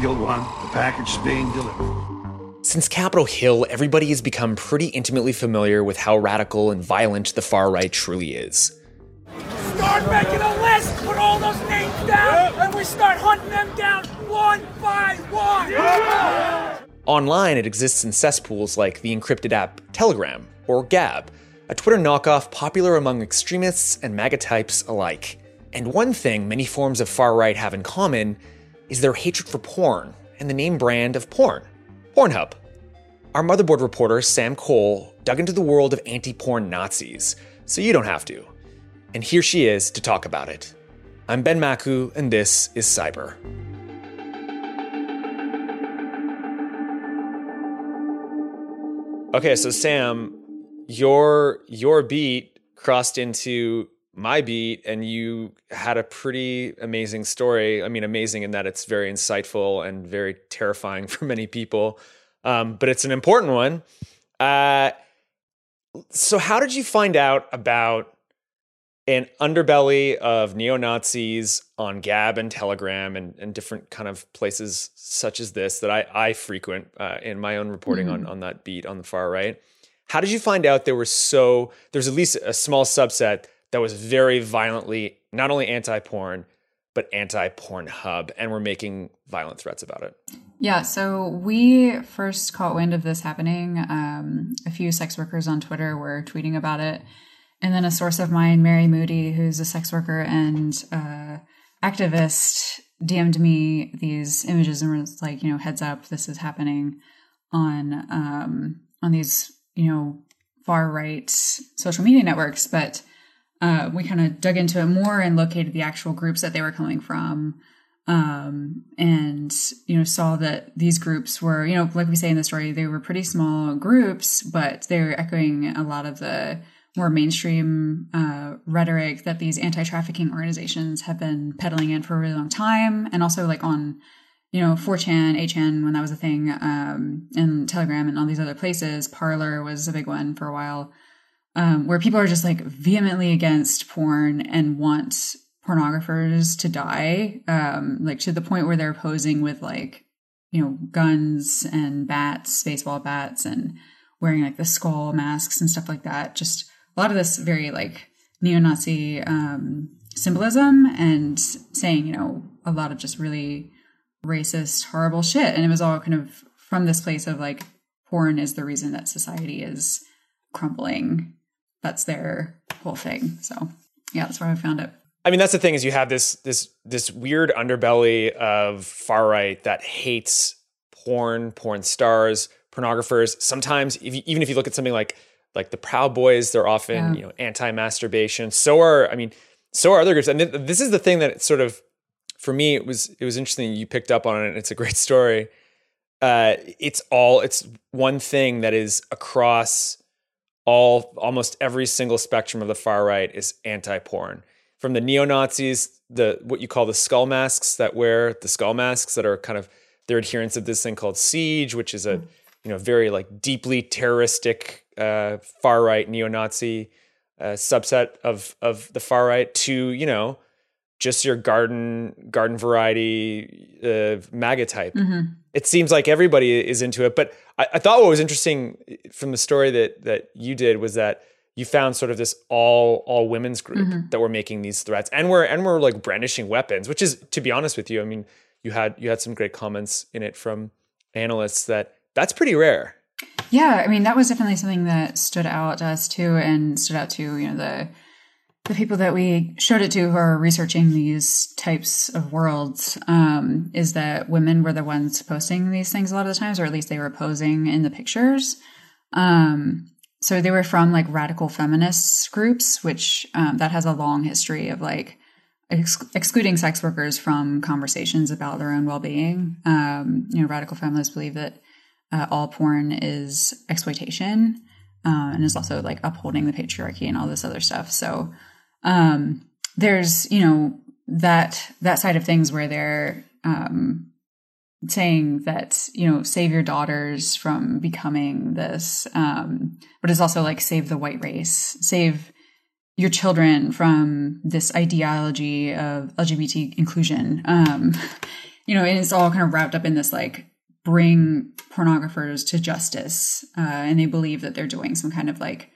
Eagle One, the package is being delivered. Since Capitol Hill, everybody has become pretty intimately familiar with how radical and violent the far right truly is. Start making a list, put all those names down, and we start hunting them down one by one. Online, it exists in cesspools like the encrypted app Telegram or Gab, a Twitter knockoff popular among extremists and MAGA types alike. And one thing many forms of far right have in common is their hatred for porn and the name brand of porn Pornhub. Our motherboard reporter, Sam Cole, dug into the world of anti porn Nazis, so you don't have to. And here she is to talk about it. I'm Ben Makuch, and this is Cyber. Okay, so Sam, your your beat crossed into my beat and you had a pretty amazing story. I mean, amazing in that it's very insightful and very terrifying for many people, um, but it's an important one. Uh, so, how did you find out about an underbelly of neo Nazis on Gab and Telegram and, and different kind of places such as this that I, I frequent uh, in my own reporting mm-hmm. on, on that beat on the far right? How did you find out there were so, there's at least a small subset that was very violently not only anti-porn but anti-porn hub and were making violent threats about it. Yeah so we first caught wind of this happening um, a few sex workers on twitter were tweeting about it. And then a source of mine mary moody who's a sex worker and uh, activist dm'd me these images and was like you know heads up this is happening on um, on these you know far right social media networks. But uh, we kind of dug into it more and located the actual groups that they were coming from um, and you know saw that these groups were you know like we say in the story they were pretty small groups but they were echoing a lot of the more mainstream uh, rhetoric that these anti-trafficking organizations have been peddling in for a really long time and also like on you know 4chan 8chan when that was a thing um, and telegram and all these other places. Parler was a big one for a while um, where people are just like vehemently against porn and want pornographers to die, um, like to the point where they're posing with like, you know, guns and bats, baseball bats, and wearing like the skull masks and stuff like that. Just a lot of this very like neo Nazi um, symbolism and saying, you know, a lot of just really racist, horrible shit. And it was all kind of from this place of like, porn is the reason that society is crumbling that's their whole thing. So yeah, that's where I found it. I mean, that's the thing is you have this this this weird underbelly of far right that hates porn, porn stars, pornographers. Sometimes, if you, even if you look at something like like the Proud Boys, they're often yeah. you know anti-masturbation. So are I mean, so are other groups. And this is the thing that sort of for me it was it was interesting. You picked up on it. It's a great story. Uh, it's all it's one thing that is across all almost every single spectrum of the far right is anti-porn. From the neo-Nazis, the what you call the skull masks that wear the skull masks that are kind of their adherents of this thing called siege, which is a you know very like deeply terroristic uh, far right neo-Nazi uh, subset of of the far right to you know just your garden garden variety uh, MAGA type. Mm-hmm. It seems like everybody is into it. But I, I, thought what was interesting from the story that that you did was that you found sort of this all all women's group mm-hmm. that were making these threats and were and were like brandishing weapons, which is to be honest with you, I mean, you had you had some great comments in it from analysts that that's pretty rare. Yeah, I mean that was definitely something that stood out to us too, and stood out to you know the the people that we showed it to who are researching these types of worlds um, is that women were the ones posting these things a lot of the times, or at least they were posing in the pictures. Um, so they were from like radical feminist groups, which um, that has a long history of like ex- excluding sex workers from conversations about their own well-being. Um, you know, radical feminists believe that uh, all porn is exploitation. Uh, and is also like upholding the patriarchy and all this other stuff. So um, there's you know that that side of things where they're um, saying that you know save your daughters from becoming this, um, but it's also like save the white race, save your children from this ideology of LGBT inclusion. Um, you know, and it's all kind of wrapped up in this like bring pornographers to justice, uh, and they believe that they're doing some kind of like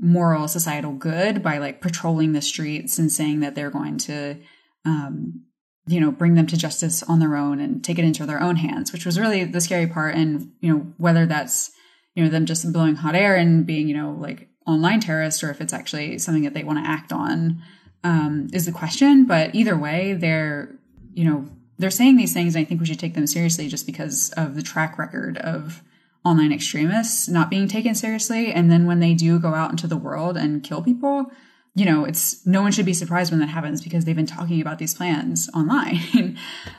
moral societal good by like patrolling the streets and saying that they're going to um, you know bring them to justice on their own and take it into their own hands which was really the scary part. And you know whether that's you know them just blowing hot air and being you know like online terrorists or if it's actually something that they want to act on um, is the question. But either way they're you know they're saying these things and i think we should take them seriously just because of the track record of online extremists not being taken seriously. And then when they do go out into the world and kill people, you know, it's no one should be surprised when that happens because they've been talking about these plans online.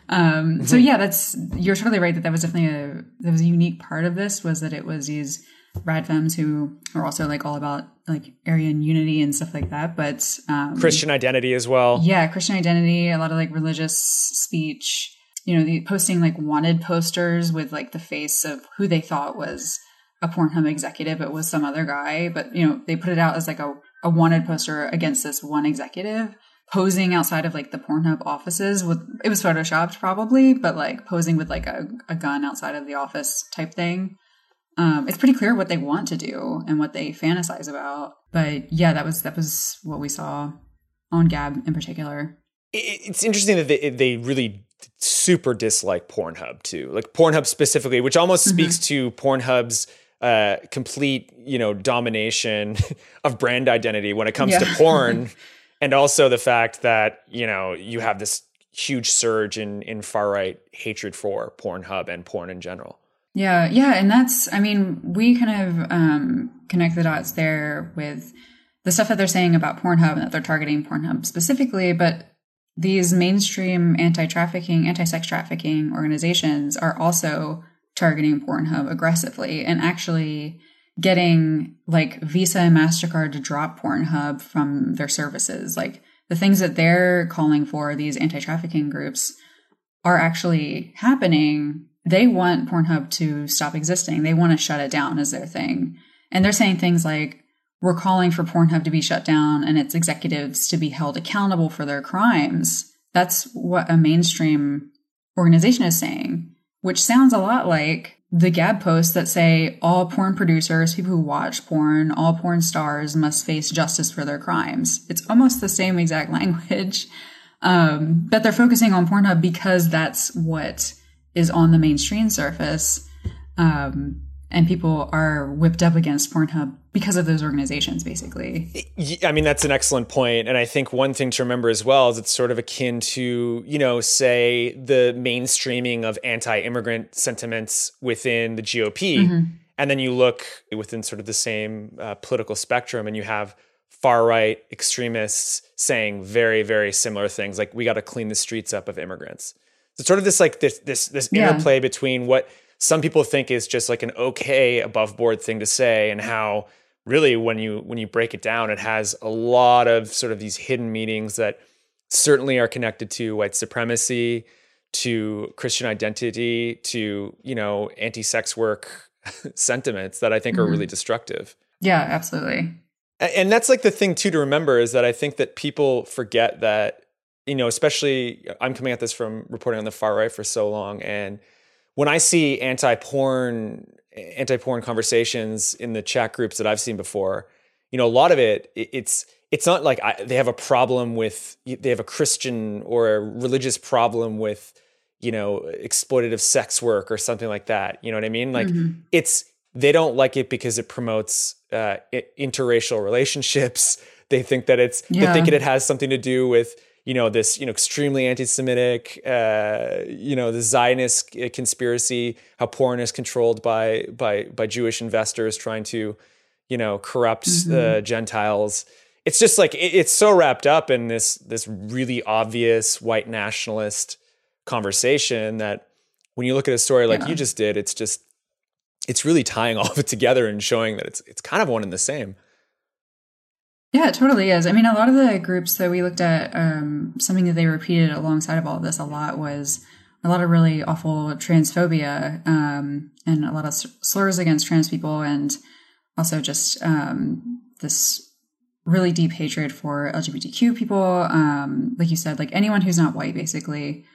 um, so mm-hmm. yeah, that's you're totally right that that was definitely a that was a unique part of this was that it was these rad femmes who are also like all about like Aryan unity and stuff like that, but um, Christian identity as well. Yeah, Christian identity, a lot of like religious speech you know, the posting like wanted posters with like the face of who they thought was a Pornhub executive. It was some other guy, but you know, they put it out as like a, a wanted poster against this one executive posing outside of like the Pornhub offices with it was photoshopped probably, but like posing with like a, a gun outside of the office type thing. Um, it's pretty clear what they want to do and what they fantasize about. But yeah, that was that was what we saw on Gab in particular. It's interesting that they, they really super dislike Pornhub too. Like Pornhub specifically, which almost mm-hmm. speaks to Pornhub's uh, complete, you know, domination of brand identity when it comes yeah. to porn, and also the fact that you know you have this huge surge in in far right hatred for Pornhub and porn in general. Yeah, yeah, and that's I mean we kind of um, connect the dots there with the stuff that they're saying about Pornhub and that they're targeting Pornhub specifically, but these mainstream anti-trafficking, anti-sex trafficking organizations are also targeting Pornhub aggressively and actually getting like Visa and MasterCard to drop Pornhub from their services. Like the things that they're calling for, these anti-trafficking groups, are actually happening. They want Pornhub to stop existing. They want to shut it down as their thing. And they're saying things like, we're calling for Pornhub to be shut down and its executives to be held accountable for their crimes. That's what a mainstream organization is saying, which sounds a lot like the Gab posts that say all porn producers, people who watch porn, all porn stars must face justice for their crimes. It's almost the same exact language. Um, but they're focusing on Pornhub because that's what is on the mainstream surface. Um, and people are whipped up against Pornhub because of those organizations, basically. I mean, that's an excellent point. And I think one thing to remember as well is it's sort of akin to, you know, say the mainstreaming of anti immigrant sentiments within the GOP. Mm-hmm. And then you look within sort of the same uh, political spectrum and you have far right extremists saying very, very similar things like, we got to clean the streets up of immigrants. So, sort of this like this, this, this yeah. interplay between what some people think is just like an okay above board thing to say and how really when you when you break it down it has a lot of sort of these hidden meanings that certainly are connected to white supremacy to christian identity to you know anti-sex work sentiments that i think mm-hmm. are really destructive yeah absolutely and that's like the thing too to remember is that i think that people forget that you know especially i'm coming at this from reporting on the far right for so long and when I see anti-porn anti-porn conversations in the chat groups that I've seen before, you know, a lot of it it's it's not like I, they have a problem with they have a Christian or a religious problem with you know exploitative sex work or something like that. You know what I mean? Like mm-hmm. it's they don't like it because it promotes uh, interracial relationships. They think that it's yeah. they think it has something to do with you know this you know extremely anti-Semitic, uh, you know the Zionist conspiracy, how porn is controlled by by by Jewish investors trying to, you know, corrupt mm-hmm. uh, Gentiles. It's just like it, it's so wrapped up in this this really obvious white nationalist conversation that when you look at a story like yeah. you just did, it's just it's really tying all of it together and showing that it's it's kind of one and the same. Yeah, it totally is. I mean, a lot of the groups that we looked at, um, something that they repeated alongside of all of this a lot was a lot of really awful transphobia um, and a lot of slurs against trans people, and also just um, this really deep hatred for LGBTQ people. Um, like you said, like anyone who's not white, basically.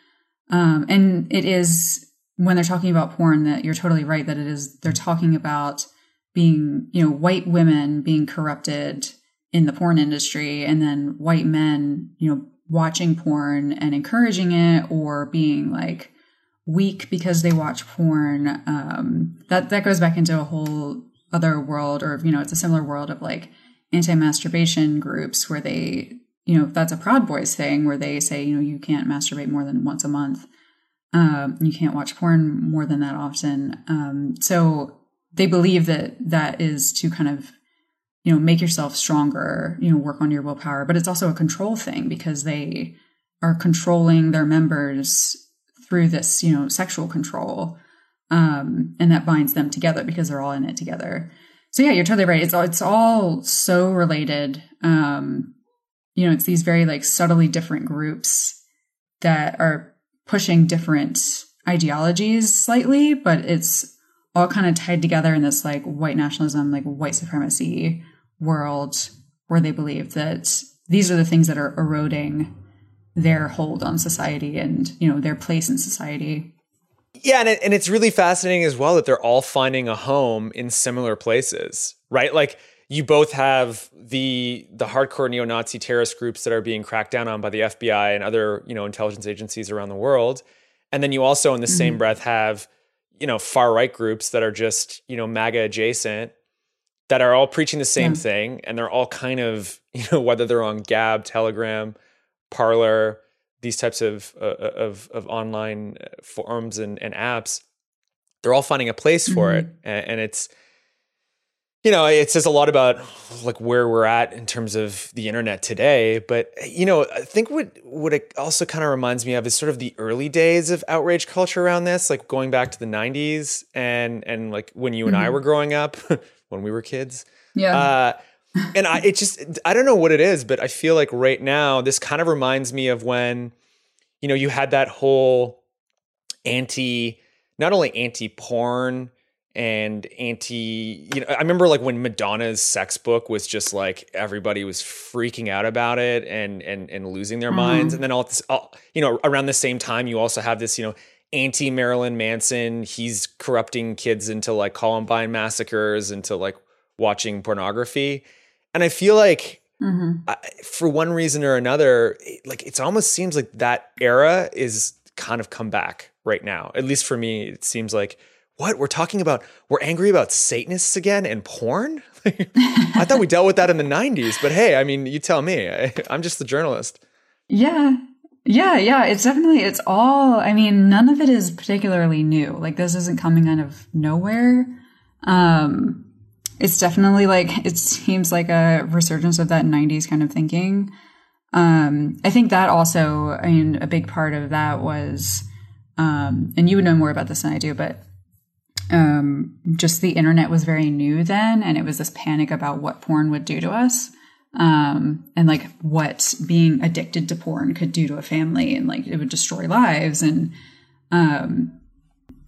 Um, and it is when they're talking about porn that you're totally right that it is they're talking about being you know white women being corrupted in the porn industry and then white men you know watching porn and encouraging it or being like weak because they watch porn um, that that goes back into a whole other world or you know it's a similar world of like anti-masturbation groups where they you know that's a proud boys thing where they say you know you can't masturbate more than once a month. Um, you can't watch porn more than that often. Um, so they believe that that is to kind of you know make yourself stronger you know work on your willpower. But it's also a control thing because they are controlling their members through this you know sexual control um, and that binds them together because they're all in it together. So yeah you're totally right. It's all it's all so related. Um, you know it's these very like subtly different groups that are pushing different ideologies slightly but it's all kind of tied together in this like white nationalism like white supremacy world where they believe that these are the things that are eroding their hold on society and you know their place in society. Yeah and, it, and it's really fascinating as well that they're all finding a home in similar places right? Like you both have the the hardcore neo-nazi terrorist groups that are being cracked down on by the fbi and other you know intelligence agencies around the world. And then you also in the mm-hmm. same breath have you know far right groups that are just you know maga adjacent that are all preaching the same yeah. thing and they're all kind of you know whether they're on gab telegram Parler, these types of uh, uh, of, of online forums and, and apps, they're all finding a place for mm-hmm. it, and, and it's you know it says a lot about like where we're at in terms of the internet today but you know i think what what it also kind of reminds me of is sort of the early days of outrage culture around this like going back to the 90s and and like when you and mm-hmm. i were growing up when we were kids. Yeah. Uh, and I it just I don't know what it is, but I feel like right now this kind of reminds me of when you know you had that whole anti not only anti porn and anti you know I remember like when Madonna's sex book was just like everybody was freaking out about it and and and losing their mm-hmm. minds. And then all this all, you know around the same time you also have this you know anti Marilyn Manson he's corrupting kids into like Columbine massacres into like watching pornography and I feel like mm-hmm. I, for one reason or another, it, like it almost seems like that era is kind of come back right now. At least for me, it seems like what we're talking about. We're angry about Satanists again and porn. I thought we dealt with that in the '90s, but hey, I mean, you tell me. I, I'm just the journalist. Yeah, yeah, yeah. It's definitely, it's all, I mean, none of it is particularly new. Like, this isn't coming out of nowhere. Um, it's definitely like it seems like a resurgence of that 90s kind of thinking um, i think that also i mean a big part of that was um, and you would know more about this than i do but um, just the internet was very new then and it was this panic about what porn would do to us um, and like what being addicted to porn could do to a family and like it would destroy lives and um,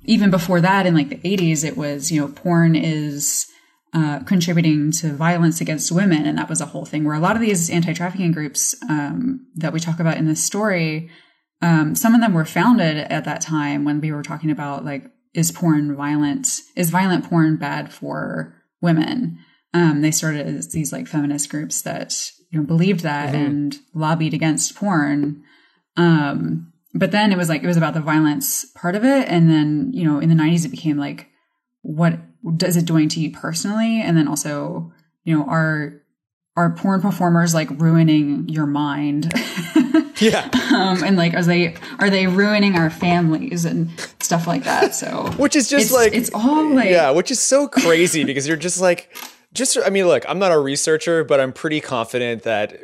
even before that in like the 80s it was you know porn is uh, contributing to violence against women. And that was a whole thing where a lot of these anti trafficking groups um, that we talk about in this story, um, some of them were founded at that time when we were talking about like, is porn violent? Is violent porn bad for women? Um, they started as these like feminist groups that you know believed that mm-hmm. and lobbied against porn. Um, but then it was like it was about the violence part of it, and then you know in the '90s it became like what is it doing to you personally? And then also, you know, are are porn performers like ruining your mind? yeah. um, and like, are they are they ruining our families and stuff like that? So, which is just it's, like it's all like yeah, which is so crazy because you're just like. Just, I mean, look, I'm not a researcher, but I'm pretty confident that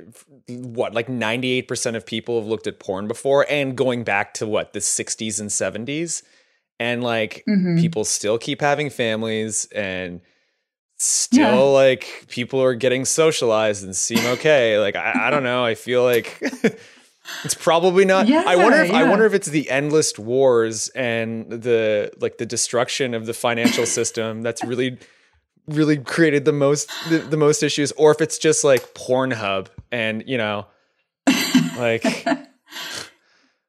what, like 98% of people have looked at porn before and going back to what, the 60s and 70s and like mm-hmm. people still keep having families and still yeah. like people are getting socialized and seem okay like I, I don't know i feel like it's probably not yeah, i wonder if yeah. i wonder if it's the endless wars and the like the destruction of the financial system that's really really created the most the, the most issues, or if it's just like Pornhub and you know, like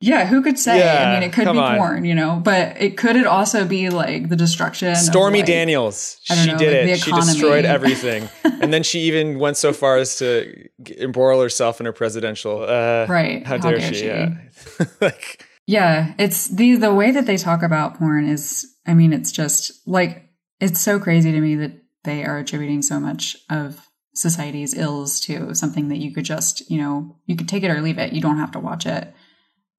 Yeah, who could say? Yeah, I mean, it could be on. porn, you know, but it could it also be like the destruction. Stormy like- Daniels. She know, did like, it. She destroyed everything, and then she even went so far as to embroil herself in her presidential. Uh, Right. How dare, she? Yeah. like, Yeah, it's the the way that they talk about porn is I mean, it's just like it's so crazy to me that they are attributing so much of society's ills to something that you could just, you know, you could take it or leave it. You don't have to watch it.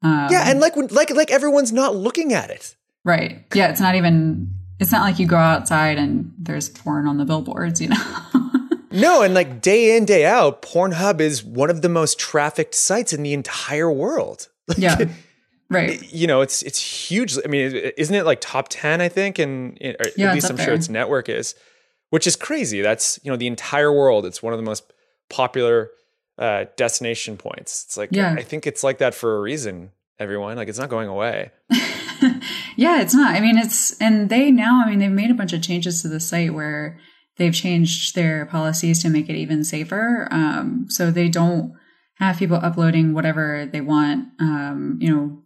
Um, yeah, and like when, like like everyone's not looking at it. right. Yeah, it's not even it's not like you go outside and there's porn on the billboards, you know. No, and like day in day out, Pornhub is one of the most trafficked sites in the entire world. Like, yeah. Right. you know, it's it's huge. I mean, isn't it like top ten? I think, and Yeah, at least I'm sure its network is, which is crazy. That's you know the entire world. It's one of the most popular uh, destination points. It's like Yeah. I think it's like that for a reason. Everyone, like it's not going away. Yeah, it's not. I mean, it's, and they now, I mean, they've made a bunch of changes to the site where they've changed their policies to make it even safer. Um, so they don't have people uploading whatever they want, um, you know,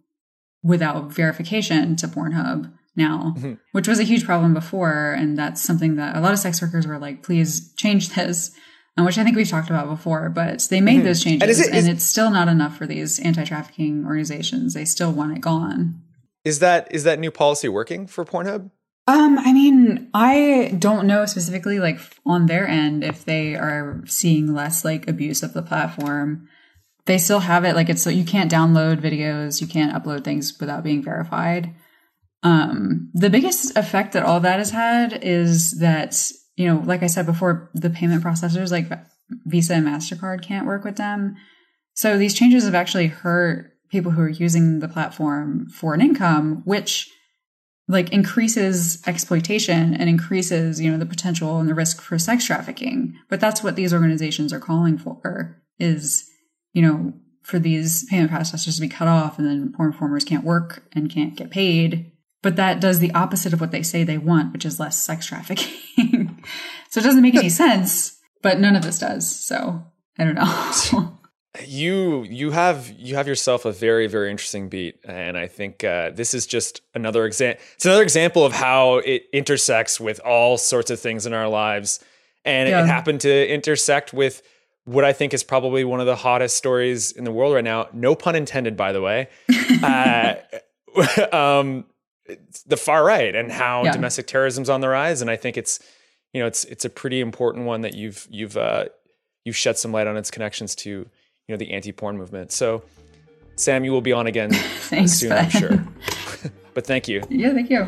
without verification to Pornhub now, Mhm. which was a huge problem before. And that's something that a lot of sex workers were like, please change this. uh, Which I think we've talked about before, but they made those changes, Mm-hmm. is and, it- is- it's still not enough for these anti-trafficking organizations. They still want it gone. Is that is that new policy working for Pornhub? Um, I mean, I don't know specifically like on their end if they are seeing less like abuse of the platform. They still have it like it's so you can't download videos, you can't upload things without being verified. Um, the biggest effect that all that has had is that, you know, like I said before, the payment processors like Visa and MasterCard can't work with them. So these changes have actually hurt people who are using the platform for an income, which like increases exploitation and increases, you know, the potential and the risk for sex trafficking. But that's what these organizations are calling for is, you know, for these payment processors to be cut off and then porn performers can't work and can't get paid. But that does the opposite of what they say they want, which is less sex trafficking. so it doesn't make any sense, but none of this does. So I don't know. you you have you have yourself a very very interesting beat and i think uh, this is just another example it's another example of how it intersects with all sorts of things in our lives and Yeah. it happened to intersect with what i think is probably one of the hottest stories in the world right now no pun intended by the way uh, um, the far right and how Yeah. domestic terrorism's on the rise and i think it's you know it's it's a pretty important one that you've you've uh, you've shed some light on its connections to you know the anti-porn movement. So Sam, you will be on again Thanks, soon, I'm sure. but thank you. yeah, thank you.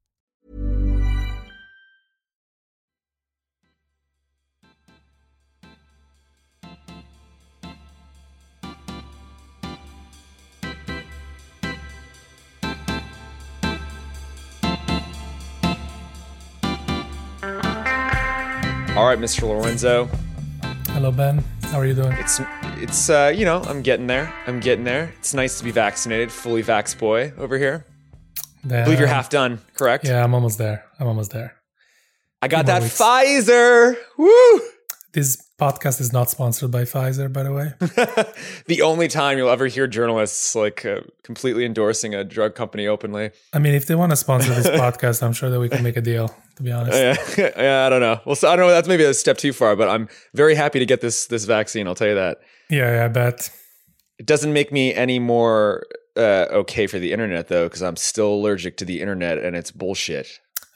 All right, Mr. Lorenzo. Hello, Ben. How are you doing? It's it's uh, you know, I'm getting there. I'm getting there. It's nice to be vaccinated, fully vax boy over here. I believe you're half done, correct? Yeah, I'm almost there. I'm almost there. I got that weeks. Pfizer. Woo! This podcast is not sponsored by Pfizer, by the way. the only time you'll ever hear journalists like uh, completely endorsing a drug company openly. I mean, if they want to sponsor this podcast, I'm sure that we can make a deal. To be honest, Yeah, yeah, I don't know. Well, so I don't know. That's maybe a step too far, but I'm very happy to get this this vaccine. I'll tell you that. yeah, yeah, I bet. It doesn't make me any more uh, okay for the internet though, because I'm still allergic to the internet and it's bullshit.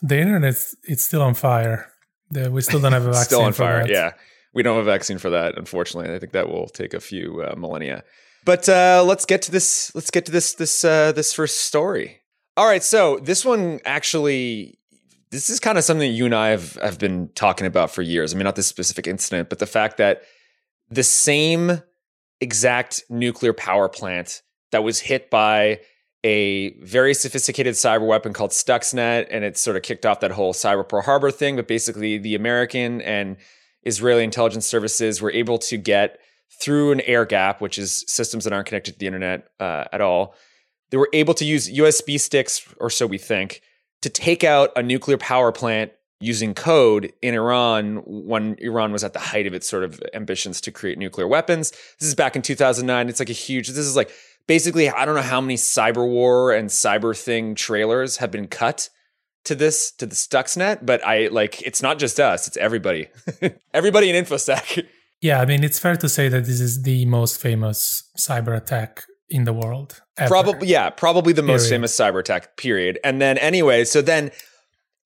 The internet's it's still on fire. We still don't have a vaccine still on for fire. that. Yeah. we don't have a vaccine for that, unfortunately. I think that will take a few uh, millennia. But uh, let's get to this. Let's get to this this uh, this first story. All right, so this one actually, this is kind of something you and I have have been talking about for years. I mean, not this specific incident, but the fact that the same exact nuclear power plant that was hit by a very sophisticated cyber weapon called Stuxnet, and it sort of kicked off that whole cyber Pearl Harbor thing. But basically, the American and Israeli intelligence services were able to get through an air gap, which is systems that aren't connected to the internet uh, at all. They were able to use USB sticks, or so we think, to take out a nuclear power plant using code in Iran when Iran was at the height of its sort of ambitions to create nuclear weapons. This is back in 2009. It's like a huge, this is like basically, I don't know how many cyber war and cyber thing trailers have been cut to this, to the Stuxnet, but I like, it's not just us, it's everybody. everybody in InfoSec. Yeah, I mean, it's fair to say that this is the most famous cyber attack in the world. Ever. Probably, yeah, probably the most famous cyber attack, period. And then, anyway, so then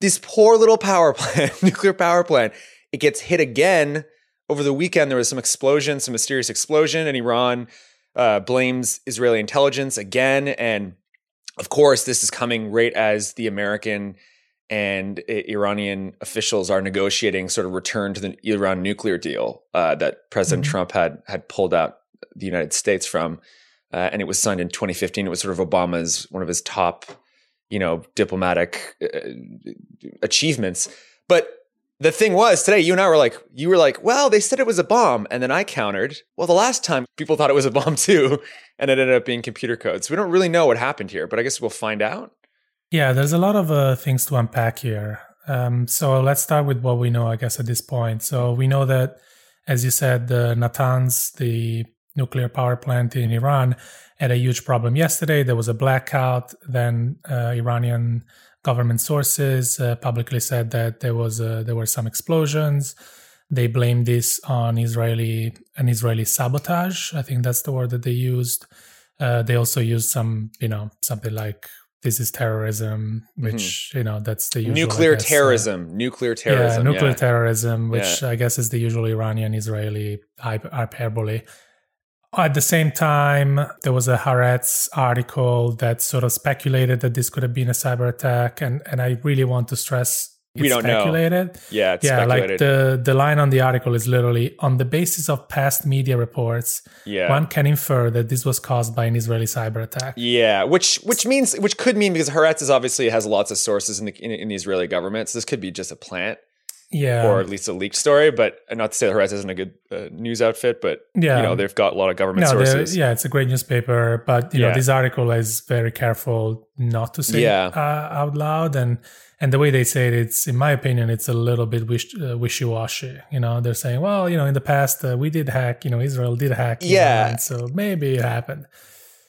this poor little power plant, nuclear power plant, it gets hit again over the weekend. There was some explosion, some mysterious explosion, and Iran uh, blames Israeli intelligence again. And of course, this is coming right as the American and Iranian officials are negotiating sort of return to the Iran nuclear deal uh, that President Mhm. Trump had had pulled out the United States from, uh, and it was signed in 2015. It was sort of Obama's one of his top, you know, diplomatic uh, achievements. But the thing was today, you and I were like, you were like, well, they said it was a bomb, and then I countered, well, the last time people thought it was a bomb too, and it ended up being computer code. So we don't really know what happened here, but I guess we'll find out. Yeah, there's a lot of uh, things to unpack here. Um, so let's start with what we know, I guess, at this point. So we know that, as you said, the Natanz, the nuclear power plant in Iran, had a huge problem yesterday. There was a blackout. Then uh, Iranian government sources uh, publicly said that there was uh, there were some explosions. They blamed this on Israeli an Israeli sabotage. I think that's the word that they used. Uh, they also used some, you know, something like this is terrorism, which you know that's the usual, nuclear guess, uh, terrorism, nuclear terrorism. yeah, nuclear yeah. terrorism, which I guess is the usual Iranian Israeli hype- hyperbole. At the same time, there was a Haaretz article that sort of speculated that this could have been a cyber attack, and and I really want to stress We don't know. speculated. yeah, it's yeah, like the the line on the article is literally on the basis of past media reports, yeah. one can infer that this was caused by an Israeli cyber attack. Yeah, which which means which could mean because Haaretz is obviously has lots of sources in the in, in the Israeli government, so this could be just a plant Yeah, or at least a leaked story. But not to say that Haaretz isn't a good uh, news outfit, but Yeah. you know they've got a lot of government no, sources. yeah, it's a great newspaper, but you Yeah. know this article is very careful not to say Yeah. it, uh, out loud, and and the way they say it, it's in my opinion, it's a little bit wish, uh, wishy washy. You know, they're saying, well, you know, in the past uh, we did hack, you know, Israel did hack, Yeah. So maybe it happened.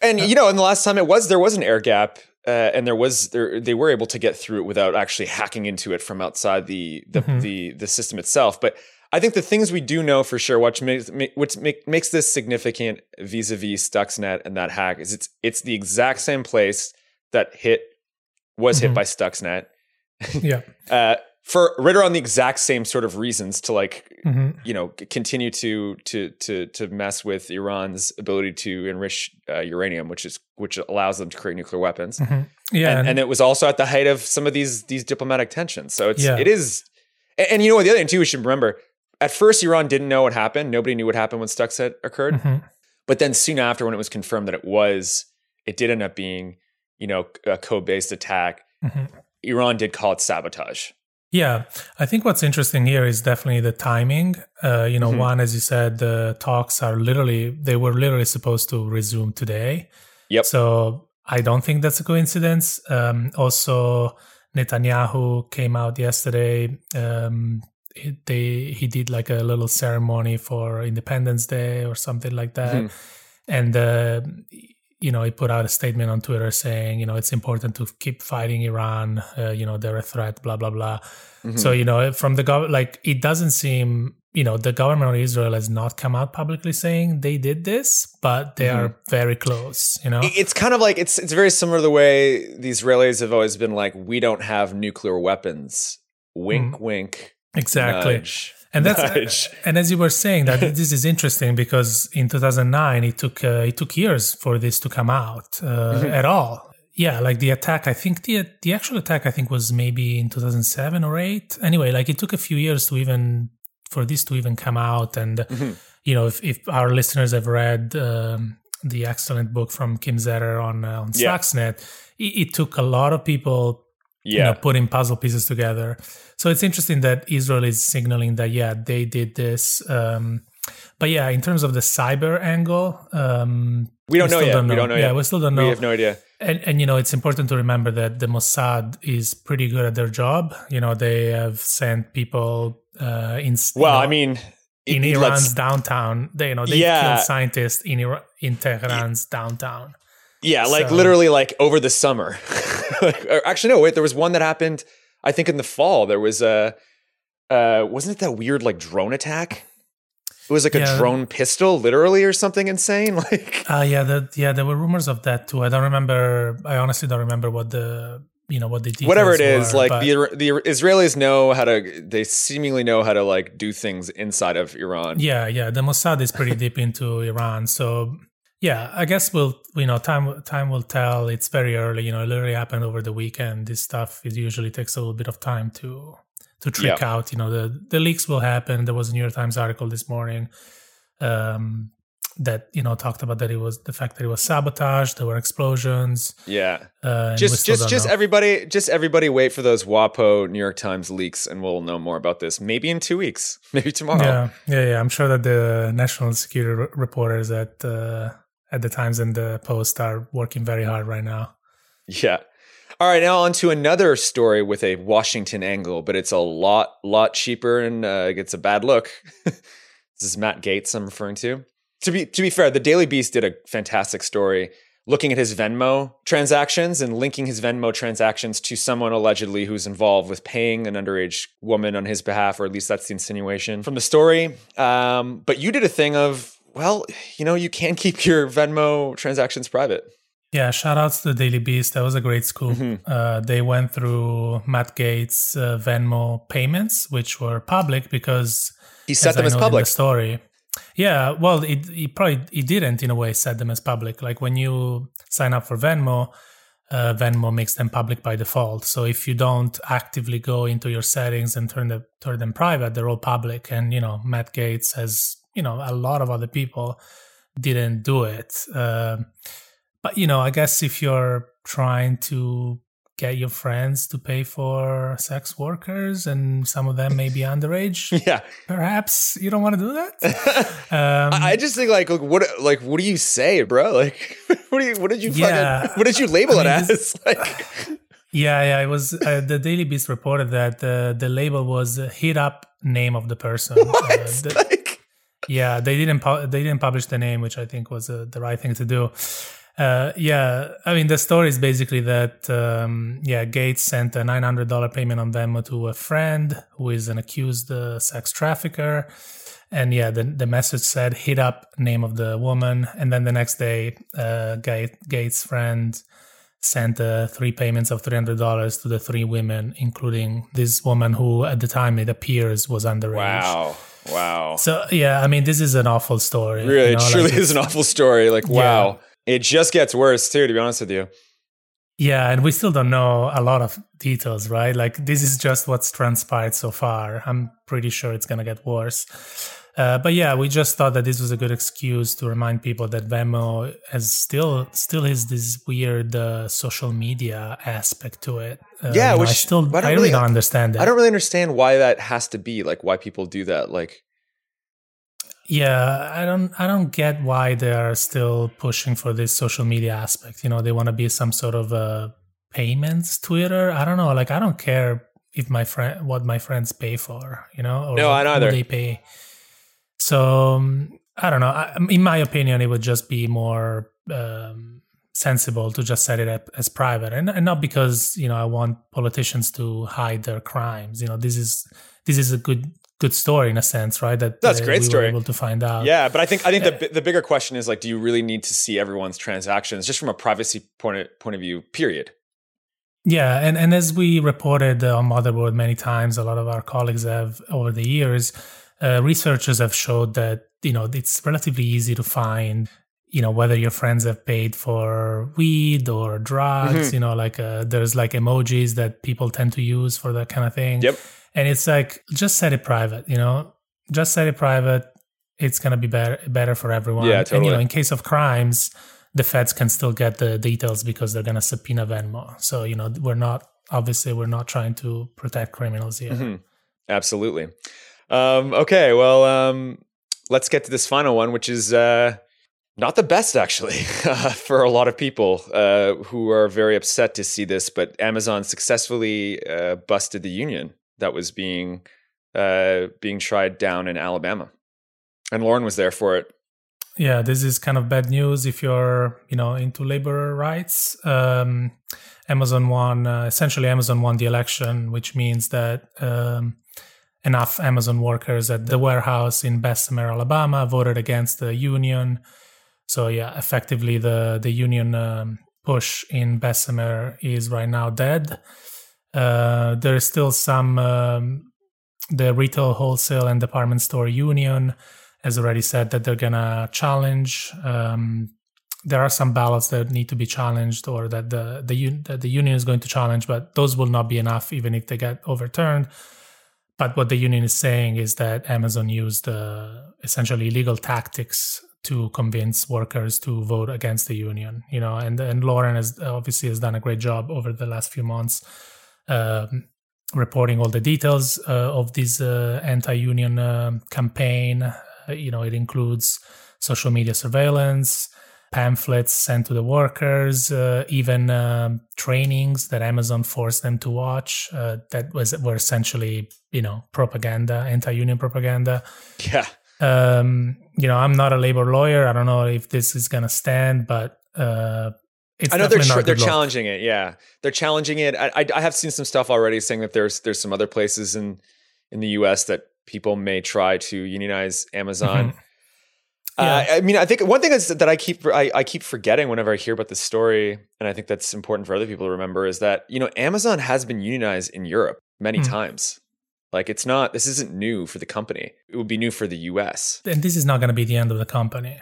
And you know, and the last time it was there was an air gap, uh, and there was there they were able to get through it without actually hacking into it from outside the the Mhm. the, the system itself. But I think the things we do know for sure, which makes which make, makes this significant vis-a-vis Stuxnet and that hack, is it's it's the exact same place that hit was hit Mhm. by Stuxnet. Yeah. Uh, for right around the exact same sort of reasons to like hmm you know continue to to to to mess with Iran's ability to enrich uh, uranium, which is which allows them to create nuclear weapons. hmm Yeah, and, and it was also at the height of some of these these diplomatic tensions. So it's Yeah. it is, and, and you know what the other thing too we should remember. At first, Iran didn't know what happened. Nobody knew what happened when Stuxnet occurred. mhm. But then soon after, when it was confirmed that it was, it did end up being, you know, a code based attack. Mhm. Iran did call it sabotage. Yeah, I think what's interesting here is definitely the timing. Uh, you know, Mhm. one, as you said, the talks are literally, they were literally supposed to resume today. Yep. So I don't think that's a coincidence. Um, also, Netanyahu came out yesterday. Um, he, they, he did like a little ceremony for Independence Day or something like that. Mhm. And, uh, you know, he put out a statement on Twitter saying, you know, it's important to keep fighting Iran. Uh, you know, they're a threat, blah, blah, blah. Mhm. So, you know, from the government, like, it doesn't seem, you know, the government of Israel has not come out publicly saying they did this, but they are very close, you know? It's kind of like it's it's very similar to the way the Israelis have always been like, we don't have nuclear weapons. Wink, wink. Exactly. nudge. And that's Nudge. and as you were saying that this is interesting because in 2009 it took uh, it took years for this to come out uh, at all. Yeah, like the attack. I think the the actual attack I think was maybe in 2007 or eight. Anyway, like it took a few years to even for this to even come out. And you know, if, if our listeners have read um, the excellent book from Kim Zetter on uh, on Yeah. Stuxnet, it, it took a lot of people you know, Yeah. putting puzzle pieces together. So it's interesting that Israel is signaling that yeah, they did this. Um, but yeah, in terms of the cyber angle, um, We don't know still yet. Don't We know. don't know Yeah, yet. we still don't know. We have no idea. And, and you know, it's important to remember that the Mossad is pretty good at their job. You know, they have sent people uh, in. you Well, know, I mean, in Iran's downtown, they you know they Yeah. killed scientists in Iran, in Tehran's downtown. Yeah, like So- literally like over the summer. Like, actually, no, wait, there was one that happened, I think in the fall. There was a, uh, wasn't it that weird like drone attack? It was like Yeah. a drone pistol, literally, or something insane. Like, Uh, yeah, that yeah, there were rumors of that too. I don't remember. I honestly don't remember what the you know what the details whatever it is, were, like the the Israelis know how to, they seemingly know how to like do things inside of Iran. Yeah, yeah. The Mossad is pretty deep into Iran, so yeah. I guess we'll you know time time will tell. It's very early. You know, it literally happened over the weekend. This stuff it usually takes a little bit of time to to trick out. You know, the the leaks will happen. There was a New York Times article this morning um, that you know talked about that it was the fact that it was sabotage. There were explosions. Yeah. Uh, just just just know. everybody just everybody wait for those WAPO New York Times leaks and we'll know more about this maybe in 2 weeks maybe tomorrow Yeah, yeah, yeah. I'm sure that the national security reporters at uh, at the Times and the Post are working very hard right now. Yeah. All right, now on to another story with a Washington angle, but it's a lot, lot cheaper and uh, gets a bad look. this is Matt Gaetz I'm referring to. To be to be fair, the Daily Beast did a fantastic story looking at his Venmo transactions and linking his Venmo transactions to someone allegedly who's involved with paying an underage woman on his behalf, or at least that's the insinuation from the story. Um, but you did a thing of, well, you know, you can keep your Venmo transactions private. Yeah, shout outs to the Daily Beast. That was a great scoop. Uh, they went through Matt Gaetz' uh, Venmo payments, which were public because He set them I as public. The story. Yeah, well, it, it probably it didn't in a way set them as public. Like when you sign up for Venmo, uh, Venmo makes them public by default. So if you don't actively go into your settings and turn them turn them private, they're all public. And you know, Matt Gaetz has you know a lot of other people didn't do it. Um but you know, I guess if you're trying to get your friends to pay for sex workers and some of them may be underage, Yeah. perhaps you don't want to do that. Um, I just think like, like what like what do you say, bro? Like what do you what did you Yeah. fucking what did you label I it mean, as? this- like Yeah, yeah. It was uh, the Daily Beast reported that the the label was uh, hit up name of the person. what? Uh, the- yeah, they didn't pu- they didn't publish the name, which I think was uh, the right thing to do. Uh, yeah, I mean the story is basically that um, yeah, Gaetz sent a nine hundred dollar payment on Venmo to a friend who is an accused uh, sex trafficker, and yeah, the the message said hit up name of the woman, and then the next day, uh, Ga- Gaetz' friend sent uh, three payments of three hundred dollars to the three women, including this woman who at the time it appears was underage. wow. Wow. So yeah, I mean, this is an awful story. Really, you know, it truly it's- is an awful story. Like, wow. It just gets worse too, to be honest with you. Yeah, and we still don't know a lot of details, right? Like this is just what's transpired so far. I'm pretty sure it's gonna get worse. Uh, but yeah, we just thought that this was a good excuse to remind people that Venmo has still still has this weird uh, social media aspect to it. Uh, Yeah, you know, which I still I I, don't really, really- don't understand it. I don't really understand why that has to be, like why people do that. Like Yeah, I don't I don't get why they are still pushing for this social media aspect. You know, they want to be some sort of a payments Twitter. I don't know. Like I don't care if my friend what my friends pay for, you know, or No, I what- don't either. they pay. So um, I don't know. I, in my opinion, it would just be more um, sensible to just set it up as private, and, and not because you know I want politicians to hide their crimes. You know, this is this is a good good story in a sense, right? That That's uh, great we story. Able to find out. Yeah, but I think I think the the bigger question is like, do you really need to see everyone's transactions just from a privacy point of, point of view? Period. Yeah, and, and as we reported on Motherboard many times, a lot of our colleagues have over the years, uh, researchers have showed that you know it's relatively easy to find you know whether your friends have paid for weed or drugs mm-hmm. you know like uh, there's like emojis that people tend to use for that kind of thing. Yep. And it's like just set it private you know? Just set it private. It's going to be better better for everyone. Yeah totally. and you know in case of crimes the feds can still get the details because they're going to subpoena venmo. So you know we're not obviously we're not trying to protect criminals here. Mm-hmm. absolutely um, okay well um, let's get to this final one which is uh, not the best actually for a lot of people uh, who are very upset to see this but amazon successfully uh, busted the union that was being uh, being tried down in alabama. And lauren was there for it. Yeah this is kind of bad news if you're you know into labor rights. Um, amazon won uh, essentially amazon won the election which means that um, enough amazon workers at the warehouse in bessemer alabama voted against the union so yeah, effectively the the union um, push in Bessemer is right now dead. Uh, there is still some um, the retail, wholesale, and department store union has already said that they're gonna challenge. Um, there are some ballots that need to be challenged, or that the the that the union is going to challenge, but those will not be enough, even if they get overturned. But what the union is saying is that Amazon used uh, essentially illegal tactics to convince workers to vote against the union you know and and lauren has obviously has done a great job over the last few months um, reporting all the details uh, of this uh, anti-union uh, campaign. You know it includes social media surveillance pamphlets sent to the workers uh, even um, trainings that amazon forced them to watch uh, that was were essentially you know propaganda anti-union propaganda yeah um, you know, I'm not a labor lawyer. I don't know if this is going to stand, but uh, I know they're tr- they're challenging it. Yeah, they're challenging it. I, I, I have seen some stuff already saying that there's there's some other places in in the U.S. that people may try to unionize Amazon. Mm-hmm. Uh, yeah. I mean, I think one thing is that I keep I, I keep forgetting whenever I hear about this story, and I think that's important for other people to remember is that you know Amazon has been unionized in Europe many mm. times. Like it's not this isn't new for the company. It would be new for the US. And this is not going to be the end of the company.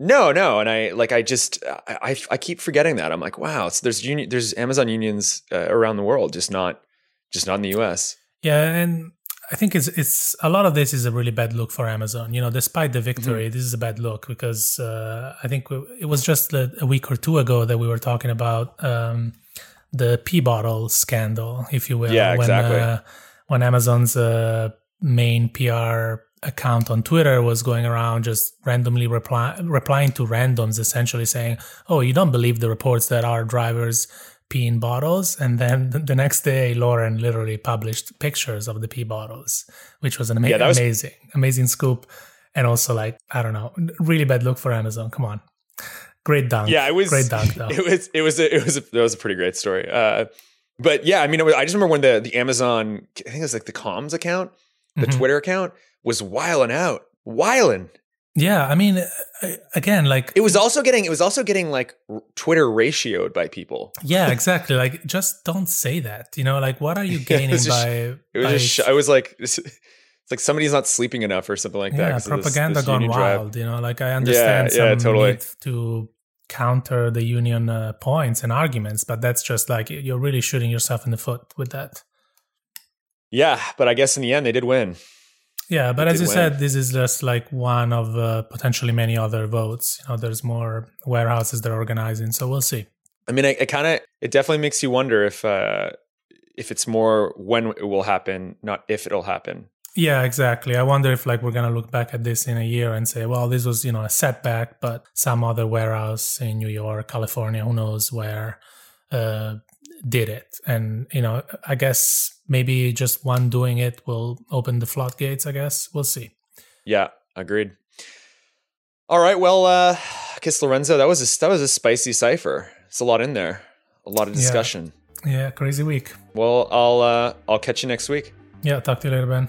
No, no, and I like I just I I, I keep forgetting that. I'm like, wow, so there's union there's Amazon unions uh, around the world, just not just not in the US. Yeah, and I think it's it's a lot of this is a really bad look for Amazon. You know, despite the victory, mm-hmm. this is a bad look because uh, I think it was just a, a, week or two ago that we were talking about um, the pee bottle scandal, if you will. Yeah, exactly. When, uh, when Amazon's uh, main PR account on Twitter was going around just randomly reply, replying to randoms, essentially saying, "Oh, you don't believe the reports that our drivers pee in bottles?" And then the next day, Lauren literally published pictures of the pee bottles, which was an ama- yeah, was- amazing, amazing scoop. And also, like, I don't know, really bad look for Amazon. Come on, great dunk. Yeah, it was great dunk. Though. It was, it was, a, it was, a, that was a pretty great story. Uh, but yeah, I mean, was, I just remember when the the Amazon, I think it was like the comms account, the mm-hmm. Twitter account was wiling out, wiling. Yeah, I mean, again, like it was also getting it was also getting like Twitter ratioed by people. Yeah, exactly. like, just don't say that. You know, like, what are you gaining it by? it was by, just. I was like, it's like somebody's not sleeping enough or something like yeah, that. propaganda this, this gone wild. Drive. You know, like I understand yeah, yeah, totally. to counter the union uh, points and arguments, but that's just like you're really shooting yourself in the foot with that. Yeah, but I guess in the end they did win. Yeah, but as you win. said, this is just like one of uh, potentially many other votes. You know, there's more warehouses that are organizing, so we'll see. I mean, it, it kind of it definitely makes you wonder if uh, if it's more when it will happen, not if it'll happen. Yeah, exactly. I wonder if like we're gonna look back at this in a year and say, well, this was you know a setback, but some other warehouse in New York, California, who knows where, uh, did it. And you know, I guess maybe just one doing it will open the floodgates. I guess we'll see. Yeah, agreed. All right, well, uh, Kiss Lorenzo, that was a that was a spicy cipher. It's a lot in there, a lot of discussion. Yeah, yeah crazy week. Well, I'll uh, I'll catch you next week. Yeah, talk to you later, Ben.